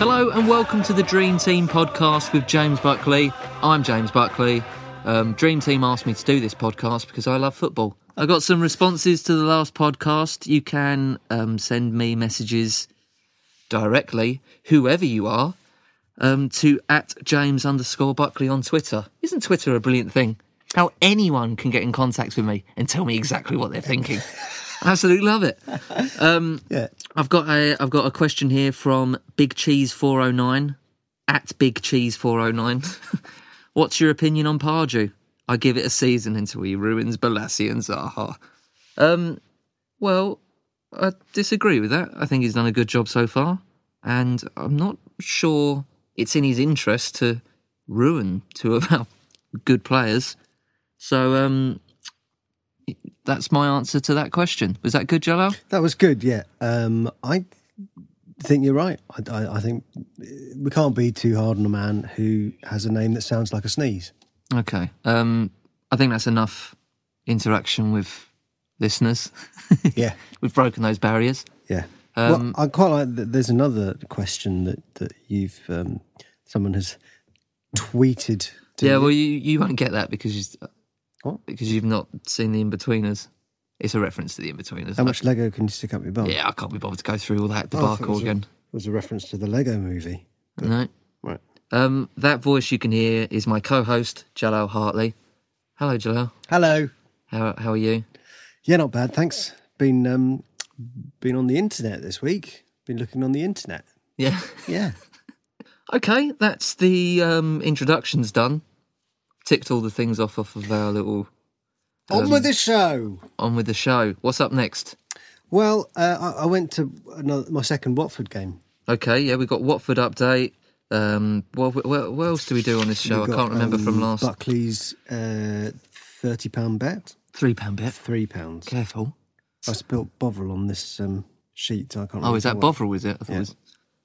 Hello and welcome to the Dream Team podcast with James Buckley. I'm James Buckley. Um, Dream Team asked me to do this podcast because I love football. I got some responses to the last podcast. You can um, send me messages directly, whoever you are, um, to at James underscore Buckley on Twitter. Isn't Twitter a brilliant thing? How anyone can get in contact with me and tell me exactly what they're thinking. Absolutely love it. Um, Yeah. I've got a I've got a question here from Big Cheese four oh nine at Big Cheese four oh nine. What's your opinion on Pardew? I give it a season until he ruins Bolasie and Zaha. Um, well, I disagree with that. I think he's done a good job so far, and I'm not sure it's in his interest to ruin two of our good players. So, um, that's my answer to that question. Was that good, Jello? That was good, yeah. Um, I think you're right. I, I, I think we can't be too hard on a man who has a name that sounds like a sneeze. Okay. Um, I think that's enough interaction with listeners. Yeah, We've broken those barriers. yeah. Um, well, I quite like that. There's another question that that you've um, someone has tweeted. To yeah, you. well, you, you won't get that because you, What? because you've not seen the Inbetweeners. It's a reference to the Inbetweeners. how much Lego can you stick up your bum? Yeah, I can't be bothered to go through all that Oh, I thought it debacle was a- again. was a reference to the Lego movie. No. Right. Um, that voice you can hear is my co-host, Jalal Hartley. Hello, Jalal. Hello. How, how are you? Yeah, not bad. Thanks. Been um, been on the internet this week. Been looking on the internet. Yeah. Yeah. Okay, that's the um, introductions done. Ticked all the things off off of our little on Um, with the show. on with the show. What's up next? Well, uh, I, I went to another, my second Watford game. Okay, yeah, we got Watford update. Um, what, what, what else do we do on this show? We I can't remember from um, last. Buckley's uh, thirty pound bet, Three pound bet. three pounds. Careful. I spelt Bovril on this um, sheet. I can't. Oh, is that what. Bovril? Is it? I thought Yeah. it was.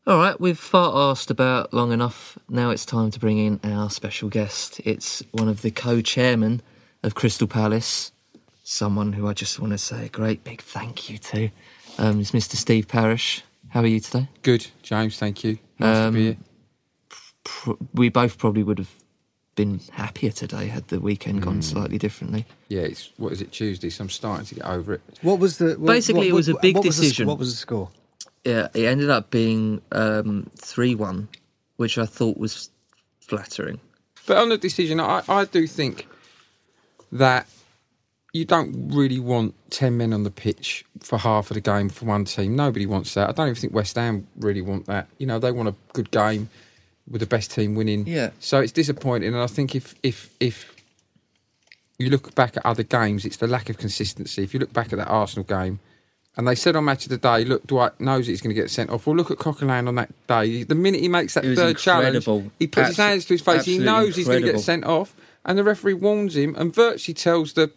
All right, we've far asked about long enough. Now it's time to bring in our special guest. It's one of the co-chairmen of Crystal Palace, someone who I just want to say a great big thank you to. Um, it's Mr. Steve Parish. How are you today? Good, James. Thank you. Nice Um, to be here. Pr- we both probably would have been happier today had the weekend gone slightly differently. Yeah, it's what is it Tuesday? So I'm starting to get over it. What was the? What, Basically, what- it was a what- big what was the decision. what was the score? Yeah, it ended up being um, three one, which I thought was flattering. But on the decision, I, I do think that you don't really want ten men on the pitch for half of the game for one team. Nobody wants that. I don't even think West Ham really want that. You know, they want a good game with the best team winning. Yeah. So it's disappointing, and I think if if if you look back at other games, it's the lack of consistency. If you look back at that Arsenal game, and they said on Match of the Day, look, Dwight knows he's going to get sent off. Well, look at Coquelin on that day. The minute he makes that third challenge, he puts his hands to his face. He knows he's going to get sent off, and the referee warns him and virtually tells the,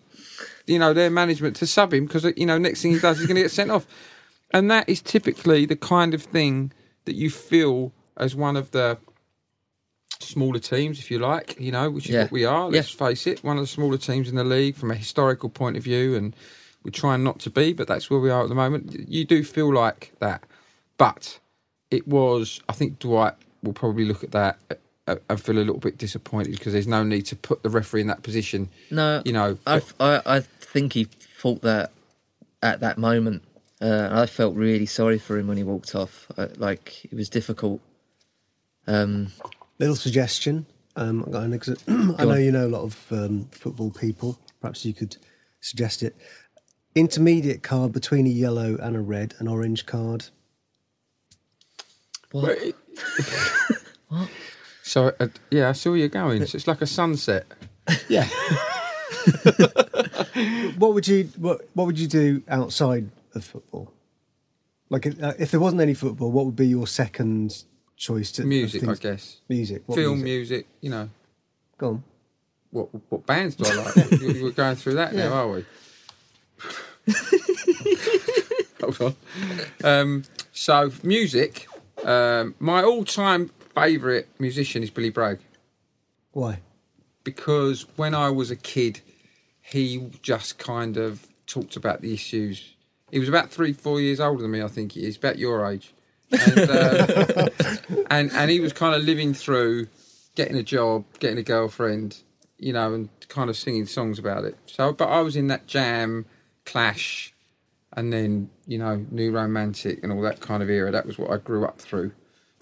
you know, their management to sub him because you know next thing he does he's going to get sent off, and that is typically the kind of thing that you feel as one of the smaller teams, if you like, you know, which is Yeah. what we are. Let's face it, one of the smaller teams in the league from a historical point of view, and we're trying not to be, but that's where we are at the moment. You do feel like that, but it was. I think Dwight will probably look at that uh, and feel a little bit disappointed because there's no need to put the referee in that position. No, You know, I, I, I think he thought that at that moment. Uh, I felt really sorry for him when he walked off. I, like it was difficult. Um, Little suggestion. Um, I, got an ex- I know on. you know a lot of um, football people. Perhaps you could suggest it. Intermediate card between a yellow and a red, an orange card. what? So uh, yeah, I see where you're going. So it's like a sunset. Yeah. what would you what What would you do outside of football? Like, uh, if there wasn't any football, what would be your second choice? To, of Music, I guess. Music. What Film, music? music. You know, Go on. what what bands do I like? We- We're going through that now, are we? Hold on. Um, so music. Um, my all-time favourite musician is Billy Bragg. Why? because when I was a kid, he just kind of talked about the issues. He was about three, four years older than me, I think he is, about your age. And, uh, and, and he was kind of living through getting a job, getting a girlfriend, you know, and kind of singing songs about it. So, but I was in that jam, clash, and then, you know, new romantic and all that kind of era. That was what I grew up through.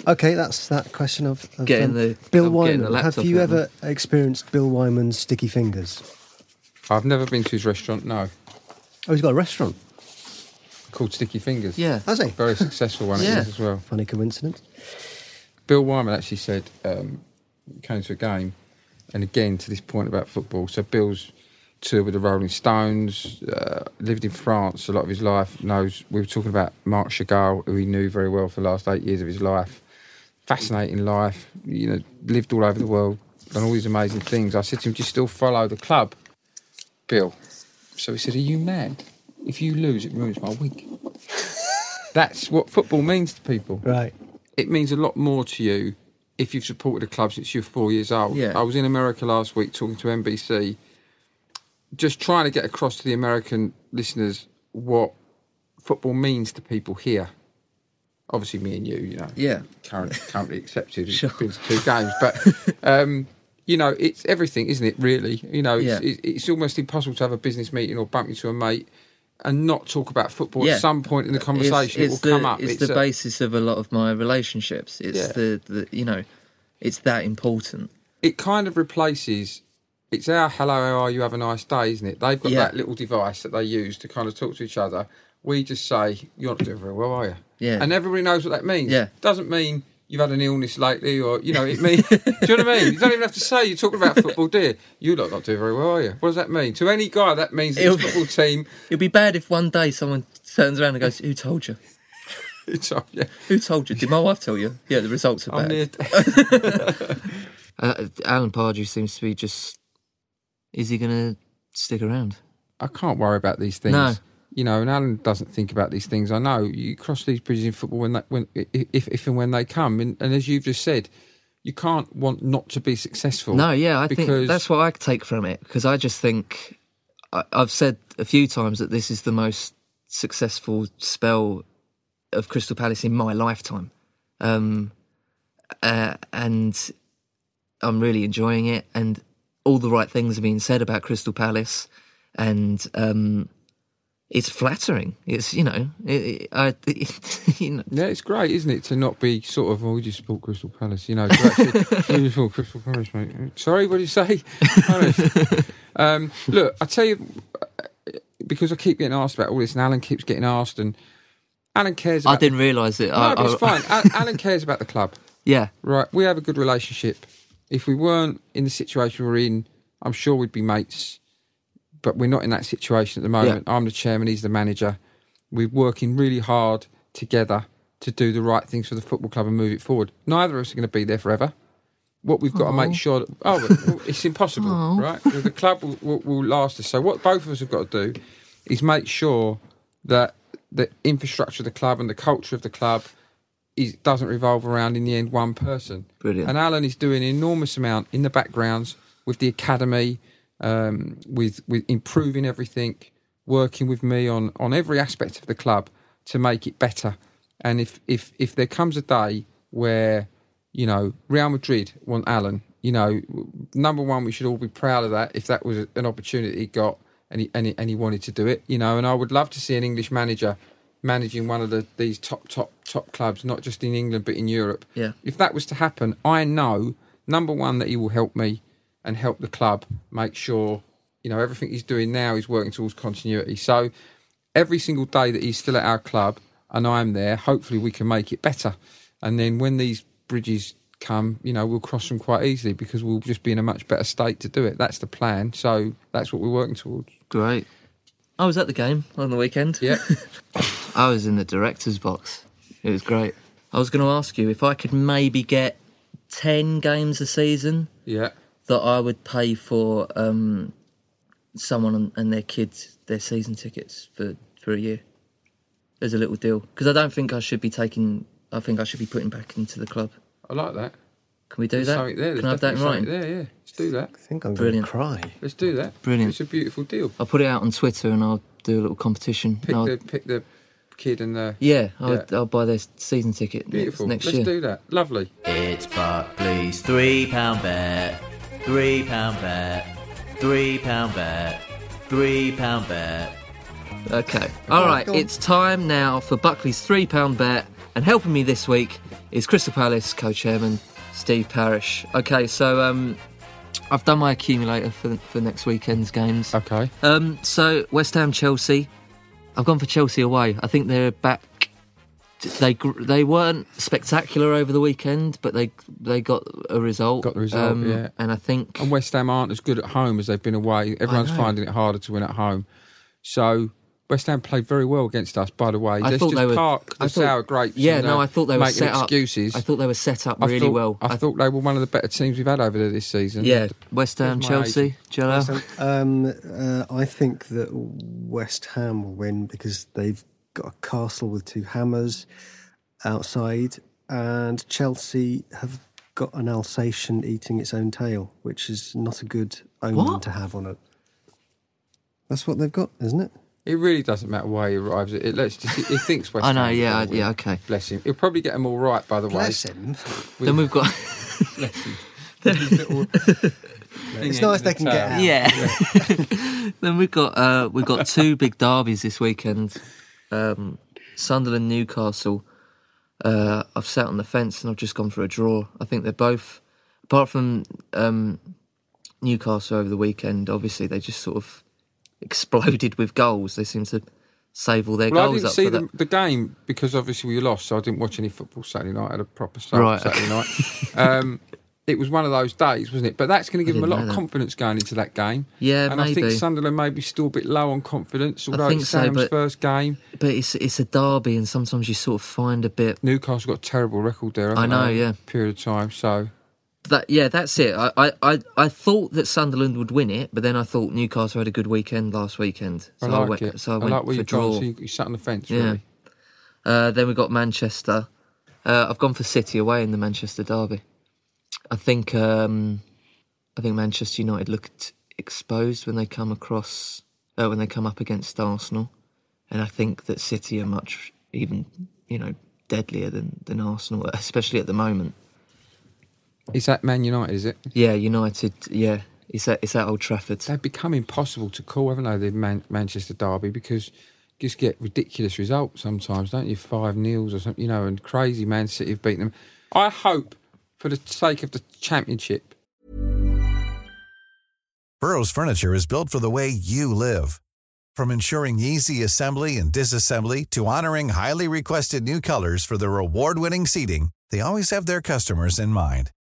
Okay, that's that question of, of Getting um, the- Bill of getting Wyman. the Have you out, ever experienced Bill Wyman's sticky fingers? I've never been to his restaurant, no, Oh, he's got a restaurant. called Sticky Fingers. Yeah. Has he? Very successful one Yeah. is as well. Funny coincidence. Bill Wyman actually said um, came to a game, and again to this point about football. So Bill's toured with the Rolling Stones, uh, lived in France a lot of his life. Knows we were talking about Marc Chagall, who he knew very well for the last eight years of his life. Fascinating life, you know, lived all over the world, done all these amazing things. I said to him, "Do you still follow the club, Bill?" So he said, "Are you mad? If you lose, it ruins my week." That's what football means to people Right. it means a lot more to you if you've supported a club since you're four years old. Yeah. I was in America last week talking to NBC, just trying to get across to the American listeners what football means to people here. Obviously, me and you, you know, Yeah. current, currently accepted. Sure. It's been to two games, but um, you know, it's everything, isn't it? Really, you know, it's, Yeah. it's, it's almost impossible to have a business meeting or bump into a mate and not talk about football Yeah. at some point in the conversation. It's, it will the, come up. It's, the a- basis of a lot of my relationships. It's Yeah. the, the you know, it's that important. it kind of replaces it's our hello how are you have a nice day isn't it they've got Yeah. that little device that they use to kind of talk to each other we just say you're not doing very well are you Yeah. and everybody knows what that means Yeah. doesn't mean you've had an illness lately or you know it means do you know what I mean you don't even have to say you're talking about football dear you lot not doing very well are you what does that mean to any guy that means It'll his football team It'll be bad if one day someone turns around and goes, "Who told you? it's oh, yeah Who told you? Did my wife tell you? Yeah, the results are bad." Uh, Alan Pardew seems to be just. Is he going to stick around? I can't worry about these things. No. You know, and Alan doesn't think about these things. I know you cross these bridges in football when that when if if and when they come, and, and as you've just said, you can't want not to be successful. No, yeah, I because think that's what I take from it because I just think I, I've said a few times that this is the most successful spell of Crystal Palace in my lifetime, um, uh, and I'm really enjoying it. And all the right things are being said about Crystal Palace, and um, it's flattering. It's you know, it, it, I, you know, Yeah, it's great, isn't it, to not be sort of, oh, we just support Crystal Palace, you know, actually, support Crystal Palace, mate. Sorry, what did you say? Um, look, I tell you, because I keep getting asked about all this, and Alan keeps getting asked, and Alan cares about I didn't realise it. No, I, but it's fine. Alan cares about the club. Yeah, Right, we have a good relationship. If we weren't in the situation we're in, I'm sure we'd be mates. But we're not in that situation at the moment. I'm the chairman, he's the manager. We're working really hard together to do the right things for the football club and move it forward. Neither of us are going to be there forever. What we've got to make sure that, oh, it's impossible, right? The club will, will, will last us. So, what both of us have got to do is make sure that the infrastructure of the club and the culture of the club is, doesn't revolve around in the end one person. Brilliant. And Alan is doing an enormous amount in the backgrounds with the academy, um, with with improving everything, working with me on on every aspect of the club to make it better. And if if if there comes a day where you know Real Madrid want Alan, you know, number one, we should all be proud of that. If that was an opportunity he got and he, and he, and he wanted to do it, you know, and I would love to see an English manager managing one of the, these top top top clubs, not just in England but in Europe. Yeah. If that was to happen, I know number one that he will help me and help the club make sure you know everything he's doing now is working towards continuity. So every single day that he's still at our club and I'm there, hopefully we can make it better. And then when these bridges come, you know, we'll cross them quite easily because we'll just be in a much better state to do it. That's the plan. So that's what we're working towards. Great. Oh, I was at the game on the weekend. Yeah. I was in the director's box. It was great. I was going to ask you if I could maybe get 10 games a season yeah. that I would pay for um, someone and- and their kids their season tickets for, for a year as a little deal. Because I don't think I should be taking, I think I should be putting back into the club. I like that. Can we do There's that? something there. There's Can I have that in definitely something writing? there, yeah. Let's do that. I think I'm Brilliant. going to cry. Let's do that. Brilliant. It's a beautiful deal. I'll put it out on Twitter and I'll do a little competition. Pick And I'll- the pick the kid and the yeah, I'll, Yeah. I'll buy their season ticket beautiful. next, next Let's year. do that. Lovely. It's Buckley's three pound bet, three pound bet, three pound bet, three pound bet. Okay. All right. go on. It's time now for Buckley's three pound bet, and helping me this week is Crystal Palace co-chairman Steve Parish. Okay, so um, I've done my accumulator for for next weekend's games. Okay. Um, so West Ham Chelsea, I've gone for Chelsea away. I think they're back. They they weren't spectacular over the weekend, but they they got a result. Got the result, Um, yeah. And I think And West Ham aren't as good at home as they've been away. Everyone's finding it harder to win at home. So West Ham played very well against us, by the way. I Let's thought just they were. park the I thought- sour grapes. Yeah, and, no, uh, I thought they were making set excuses. up. I thought they were set up I really thought- well. I, thought they were one of the better teams we've had over there this season. Yeah, West Ham, Chelsea, Jello. Um, uh, I think that West Ham will win because they've got a castle with two hammers outside, and Chelsea have got an Alsatian eating its own tail, which is not a good omen What? to have on it. That's what they've got, isn't it? It really doesn't matter where he arrives at. It lets just, he thinks West I know, Ham's yeah, gonna win. yeah, okay. Bless him. He'll probably get them all right, by the way. Bless him. Then we've got Bless him. It's nice they can get out. yeah. then we've got uh, we've got two big derbies this weekend. Um, Sunderland, Newcastle. Uh, I've sat on the fence and I've just gone for a draw. I think they're both, apart from um, Newcastle over the weekend. Obviously, they just sort of exploded with goals. They seem to save all their Well, I goals didn't up see the, the game because obviously we lost, so I didn't watch any football Saturday night. I had a proper Right. Saturday night. Um, it was one of those days, wasn't it? But that's going to give them a lot of that. confidence going into that game. Yeah, and I think. Sunderland may be still a bit low on confidence, although think it's so, Sam's first game. But it's it's a derby, and sometimes you sort of find a bit Newcastle got a terrible record there. I know, they, yeah. Period of time. So That yeah, that's it. I, I, I, I thought that Sunderland would win it, but then I thought Newcastle had a good weekend last weekend. So I like went, it. So I I went like for draw. So you, you sat on the fence. Yeah. Really. Uh, then we got Manchester. Uh, I've gone for City away in the Manchester derby. I think um, I think Manchester United looked exposed when they come across uh, when they come up against Arsenal, and I think that City are much even you know deadlier than than Arsenal, especially at the moment. Is that Man United? Is it? Yeah, United. Yeah, it's at it's at Old Trafford. They've become impossible to call, haven't they? The Man- Manchester derby because you just get ridiculous results sometimes, don't you? Five nils or something, you know, and crazy Man City have beaten them. I hope, for the sake of the championship, Burrow's furniture is built for the way you live. From ensuring easy assembly and disassembly to honoring highly requested new colors for their award-winning seating, they always have their customers in mind.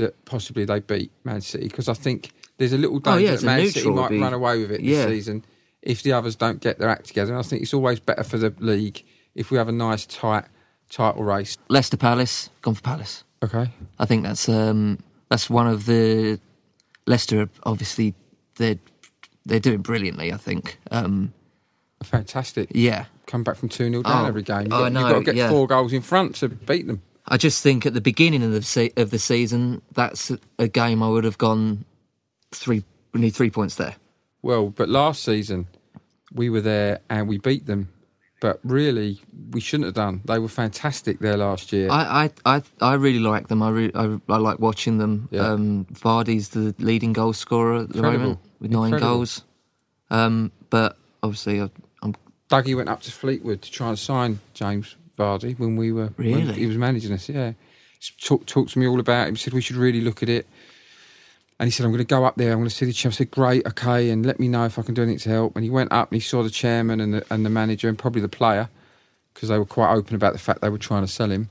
That possibly they beat Man City because I think there's a little danger Oh, yeah, that Man City might be- run away with it Yeah. this season if the others don't get their act together. And I think it's always better for the league if we have a nice tight title race. Leicester Palace, gone for Palace. Okay. I think that's um, that's one of the Leicester. Obviously, they're they're doing brilliantly. I think. Um, fantastic. Yeah. Come back from 2 0 down Oh, every game. You've I got, know, you've got to get yeah. four goals in front to beat them. I just think at the beginning of the se- of the season, that's a, game I would have gone three. We need three points there. Well, but last season we were there and we beat them. But really, we shouldn't have done. They were fantastic there last year. I, I, I, I really like them. I, re- I, I like watching them. Yeah. Um, Vardy's the leading goal scorer at the Incredible. moment with nine Incredible. goals. Um, but obviously, I, I'm Dougie went up to Fleetwood to try and sign James Vardy when we were when he was managing us. Yeah, He talked talked to me all about him. Said we should really look at it. And he said, "I'm going to go up there. I'm going to see the chairman." I said, "Great, okay, and let me know if I can do anything to help." And he went up and he saw the chairman and the, and the manager and probably the player because they were quite open about the fact they were trying to sell him.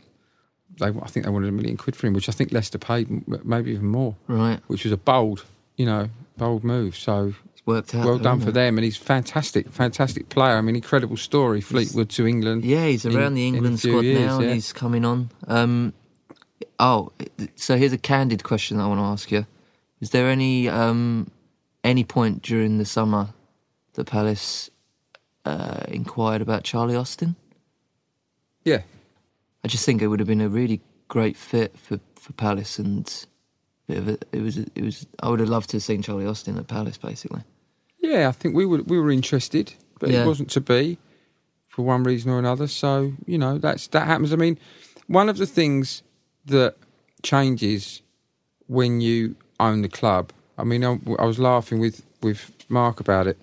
They, I think they wanted a million quid for him, which I think Leicester paid, maybe even more, right. which was a bold, you know, bold move. So worked out. well done for it? them, and he's fantastic, fantastic player. I mean, incredible story. Fleetwood to England. Yeah, he's around the in a England squad years, now, yeah. and he's coming on. Um, oh, so here's a candid question that I want to ask you: Is there any um, any point during the summer that Palace uh, inquired about Charlie Austin? Yeah, I just think it would have been a really great fit for, for Palace, and bit of a, it was it was. I would have loved to have seen Charlie Austin at Palace, basically. Yeah. I think we were we were interested, but Yeah. it wasn't to be for one reason or another. So you know, that's that happens. I mean, one of the things that changes when you own the club. I mean, I, I was laughing with with Mark about it.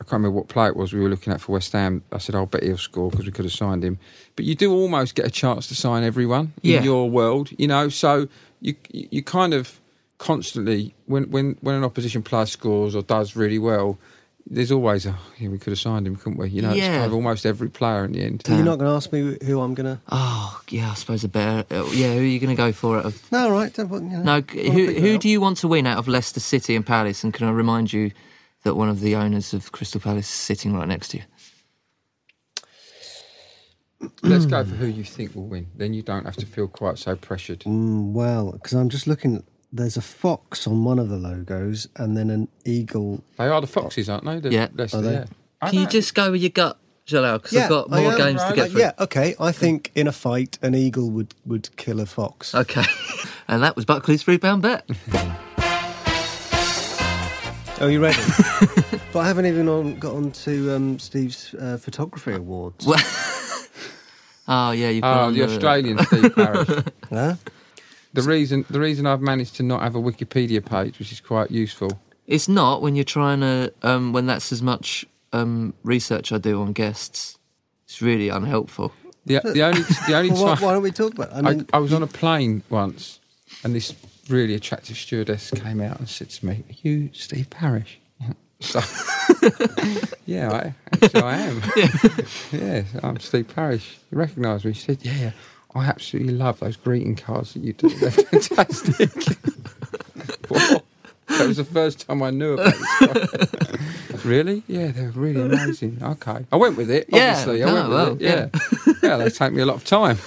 I can't remember what play it was we were looking at for West Ham. I said, "I'll bet he'll score because we could have signed him." But you do almost get a chance to sign everyone Yeah. in your world, you know. So you you kind of constantly when when when an opposition player scores or does really well, there's always a yeah, we could have signed him, couldn't we? You know, it's kind of almost every player in the end. So you're not going to ask me who I'm going to. Oh, yeah, I suppose a better. uh, yeah, who are you going to go for? Out of, No, right. Don't, you know, no, who who do you want to win out of Leicester City and Palace? And can I remind you that one of the owners of Crystal Palace is sitting right next to you? Let's go for who you think will win. Then you don't have to feel quite so pressured. Mm, well, because I'm just looking. There's a fox on one of the logos, and then an eagle. They are the Foxes, aren't they? The Yeah. Leicester, Are they? yeah. Can you just go with your gut, Jalal? Because I've got more am, games to right? get Like, through. Yeah, okay. I think in a fight, an eagle would would kill a fox. Okay. and that was Buckley's three pound bet. Are you ready? but I haven't even on, got on to um, Steve's uh, photography awards. Well- oh yeah, you've got Oh, the Australian Steve Parish. Huh? The reason the reason I've managed to not have a Wikipedia page, which is quite useful. It's not when you're trying to um, when that's as much um, research I do on guests. It's really unhelpful. The the only the only Well, time why don't we talk about? I I, mean, I was on a plane once, and this really attractive stewardess came out and said to me, "Are you Steve Parish?" So, yeah, I, actually I am. yes, I'm Steve Parish. You recognise me? She said, "Yeah, I absolutely love those greeting cards that you do. They're fantastic." That was the first time I knew about this really? Yeah, they're really amazing. Okay, I went with it. Yeah, Obviously, I no, went with well, it. Yeah, yeah, they take me a lot of time.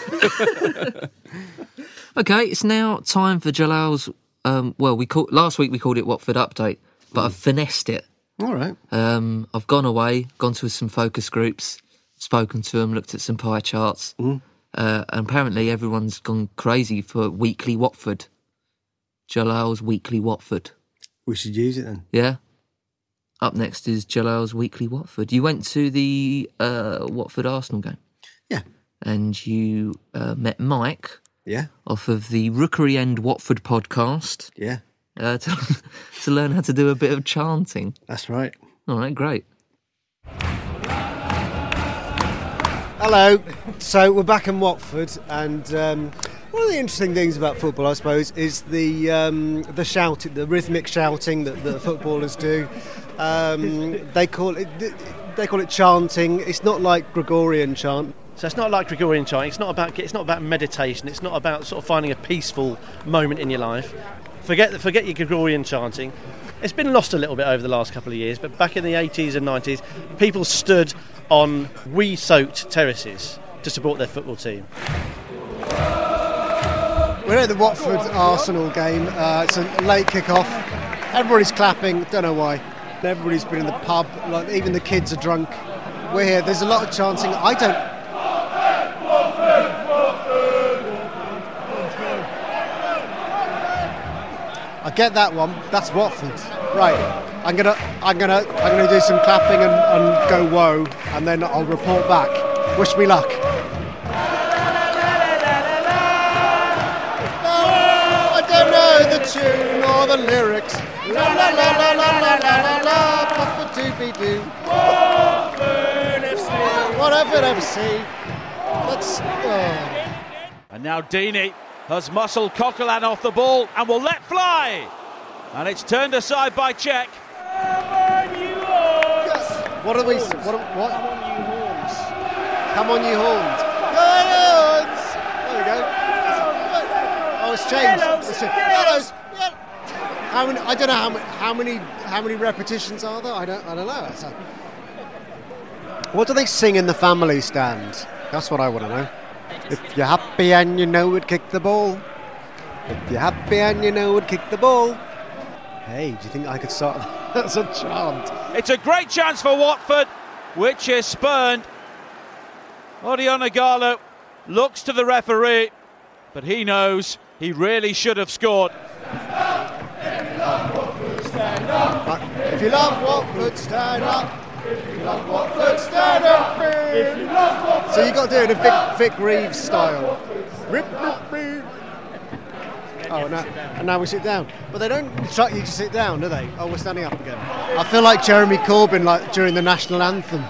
Okay, it's now time for Jalal's. Um, well, we call, last week we called it Watford update, but I've finessed it. all right. Um, I've gone away, gone to some focus groups, spoken to them, looked at some pie charts, uh, and apparently everyone's gone crazy for weekly Watford. Jalal's weekly Watford. We should use it then. Yeah. Up next is Jalal's weekly Watford. You went to the uh, Watford Arsenal game, Yeah. and you uh, met Mike Yeah. off of the Rookery End Watford podcast Yeah. uh, to, to learn how to do a bit of chanting. That's right. All right, great. Hello. So we're back in Watford, and um, one of the interesting things about football, I suppose, is the um, the shouting, the rhythmic shouting that, that footballers do. Um, they call it they call it chanting. It's not like Gregorian chant. So it's not like Gregorian chant. It's not about it's not about meditation. It's not about sort of finding a peaceful moment in your life. Forget forget your Gregorian chanting. It's been lost a little bit over the last couple of years, but back in the 80s and 90s, people stood on wee-soaked terraces to support their football team. We're at the Watford Arsenal game. Uh, it's a late kick-off. Everybody's clapping. Don't know why. Everybody's been in the pub. Like even the kids are drunk. we're here. There's a lot of chanting. I don't. I get that one. That's Watford. Right. I'm gonna, I'm gonna, I'm gonna do some clapping and, and go whoa, and then I'll report back. Wish me luck. Oh, I don't know the tune or the lyrics. La la la la la la la la la. Papa doobie doo. Watford FC. Let's. Oh. And now Deeney has muscled Coquelin off the ball and will let fly. And it's turned aside by Cech. What are we? What? Are, what? Come on, you horns! Horns! There we go. Oh, it's changed. It's changed. Yellows. How many? I don't know how many. How many? How many repetitions are there? I don't. I don't know. A- what do they sing in the family stand? That's what I want to know. If you're happy and you know it, kick the ball. If you're happy and you know it, kick the ball. Hey, do you think I could start? That's a chant. It's a great chance for Watford, which is spurned. Odion Ighalo looks to the referee, but he knows he really should have scored. If you love Watford, stand up. If you love Watford, stand up. If you love Watford, so you got to do it in a Vic, Vic Reeves style. Rip, rip, rip. Oh, now, and now we sit down. But they don't instruct you to sit down, do they? Oh, we're standing up again. I feel like Jeremy Corbyn, like during the national anthem.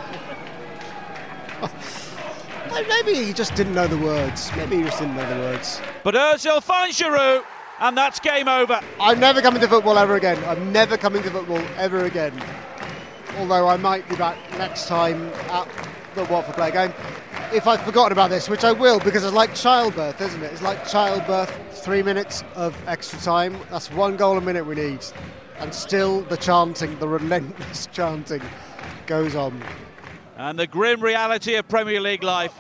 Maybe he just didn't know the words. Maybe he just didn't know the words. But Ozil finds Giroud, and that's game over. I'm never coming to football ever again. I'm never coming to football ever again. Although I might be back next time at the Watford play game. If I've forgotten about this, which I will, because it's like childbirth, isn't it? It's like childbirth. Three minutes of extra time. That's one goal a minute we need. And still the chanting, the relentless chanting, goes on. And the grim reality of Premier League life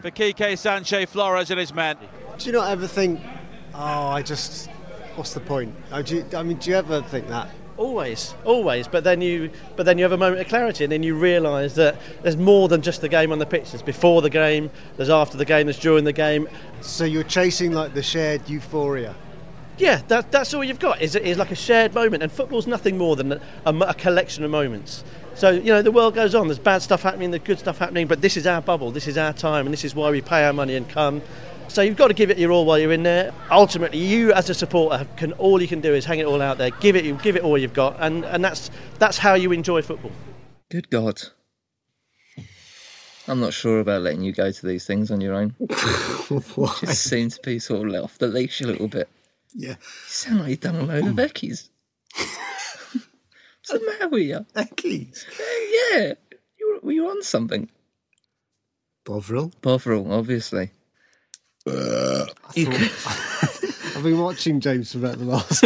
for Quique Sanchez Flores and his men. Do you not ever think, oh, I just, what's the point? Oh, do you, I mean, do you ever think that? Always, always. But then you, but then you have a moment of clarity, and then you realise that there's more than just the game on the pitch. There's before the game, there's after the game, there's during the game. So you're chasing like the shared euphoria. Yeah, that, that's all you've got. Is is like a shared moment, and football's nothing more than a, a collection of moments. So you know the world goes on. There's bad stuff happening, there's good stuff happening, but this is our bubble. This is our time, and this is why we pay our money and come. So you've got to give it your all while you're in there. Ultimately, you as a supporter can all you can do is hang it all out there, give it, give it all you've got, and, and that's that's how you enjoy football. Good God. I'm not sure about letting you go to these things on your own. Why? Just seem to be sort of let off the leash a little bit. Yeah. You sound like you've done a load of mm. Beckies. What's the matter with you? Eckies. Yeah, you were, were you on something? Bovril. Bovril, obviously. You could- I've been watching James for about the last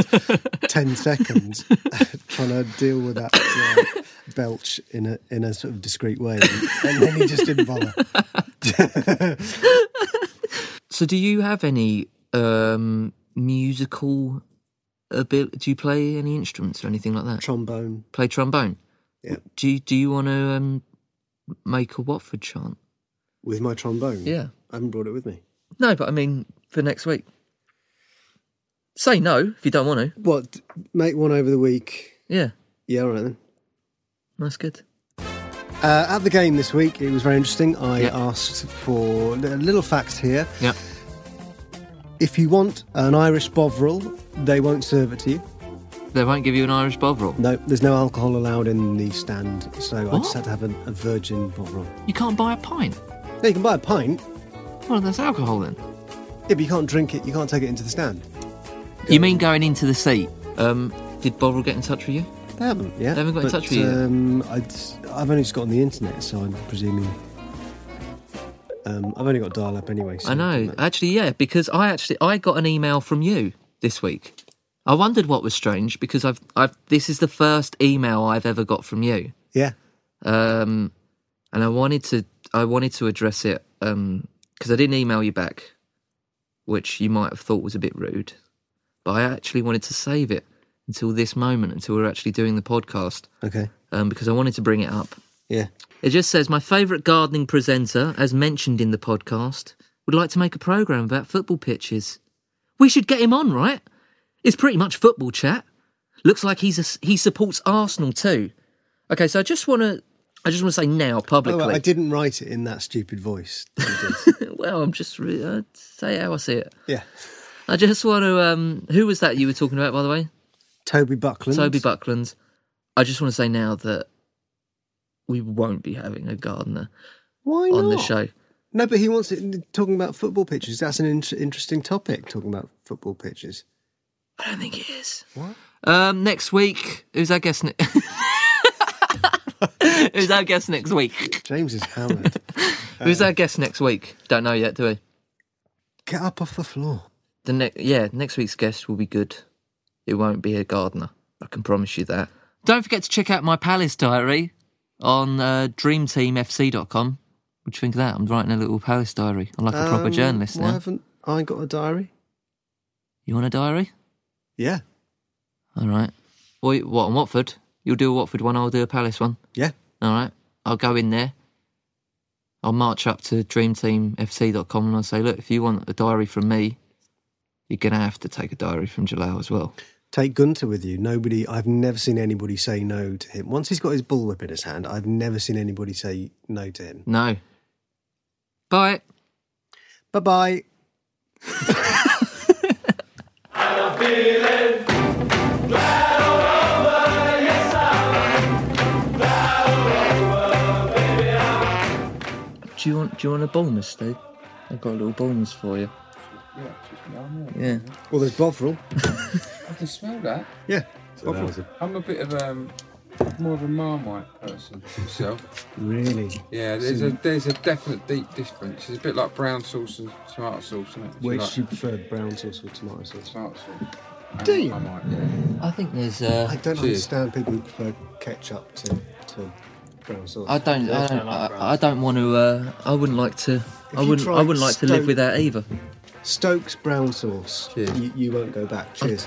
10 seconds, trying to deal with that uh, belch in a, in a sort of discreet way. And then he just didn't bother. so, do you have any um, musical ability? Do you play any instruments or anything like that? Trombone. Play trombone? Yeah. Do you, do you want to um, make a Watford chant? With my trombone? Yeah. I haven't brought it with me. No, but I mean for next week. Say no if you don't want to. What? Make one over the week? Yeah, Yeah, all right then. that's good. Uh, at the game this week, it was very interesting. I Yeah. asked for a little fact here. Yeah. If you want an Irish Bovril, they won't serve it to you. They won't give you an Irish Bovril. No, there's no alcohol allowed in the stand, so I just had to have a, a virgin Bovril. You can't buy a pint. Yeah, you can buy a pint, Well, that's alcohol then. yeah, but you can't drink it. You can't take it into the stand. You mean going into the seat? Um, did Bovril get in touch with you? They haven't, yeah. They haven't got in but, touch with you? Um, I'd, I've only just got on the internet, so I'm presuming. Um, I've only got dial up anyway. So I know. it doesn't matter. Actually, yeah, because I actually I got an email from you this week. I wondered what was strange because I've I've this is the first email I've ever got from you. Yeah. um, and I wanted to I wanted to address it because I didn't email you back, which you might have thought was a bit rude, but I actually wanted to save it until this moment, until we're actually doing the podcast, Okay. um, because I wanted to bring it up Yeah. It just says my favourite gardening presenter, as mentioned in the podcast, would like to make a programme about football pitches. We should get him on, right? It's pretty much football chat. Looks like he's a, he supports Arsenal too. Okay, so I just want to I just want to say now publicly. way, I didn't write it in that stupid voice. well, I'm just re- uh, say how I see it. yeah. I just want to. Um, who was that you were talking about, by the way? Toby Buckland. Toby Buckland. I just want to say now that we won't be having a gardener Why not? on the show. No, but he wants it talking about football pitches. That's an in- interesting topic, talking about football pitches. I don't think it is. What? Um, next week, who's our guest? Who's our guest next week? James is hammered. Who's our guest next week? Don't know yet, do we? Get up off the floor. The ne- yeah, next week's guest will be good. It won't be a gardener. I can promise you that. Don't forget to check out my Palace diary on uh, dreamteamfc.com. What do you think of that? I'm writing a little Palace diary. I'm like a proper Um, journalist Why now. haven't I got a diary? You want a diary? Yeah. All right. What, what on Watford? You'll do a Watford one, I'll do a Palace one. Yeah. All right. I'll go in there. I'll march up to dreamteamfc.com and I'll say, look, if you want a diary from me, you're going to have to take a diary from Jalal as well. Take Gunter with you. Nobody, I've never seen anybody say no to him. Once he's got his bullwhip in his hand, I've never seen anybody say no to him. No. Bye. Bye bye. Do you want do you want a bonus, Steve? I've got a little bonus for you. Yeah. Well, there's Bovril. I can smell that. Yeah. I'm a bit of um, more of a Marmite person myself. Really? Yeah, there's a there's a definite deep difference. It's a bit like brown sauce and tomato sauce, isn't it? Do you Which like do you prefer, brown sauce or tomato sauce? tomato sauce? Do you? Marmite, yeah. I think there's uh I don't Cheers. understand people who prefer ketchup to, to brown sauce. I don't I don't I, I don't want to uh I wouldn't like to I wouldn't I wouldn't like to live Stoke- without either. Stokes brown sauce. Cheers. You, you won't go back. Cheers.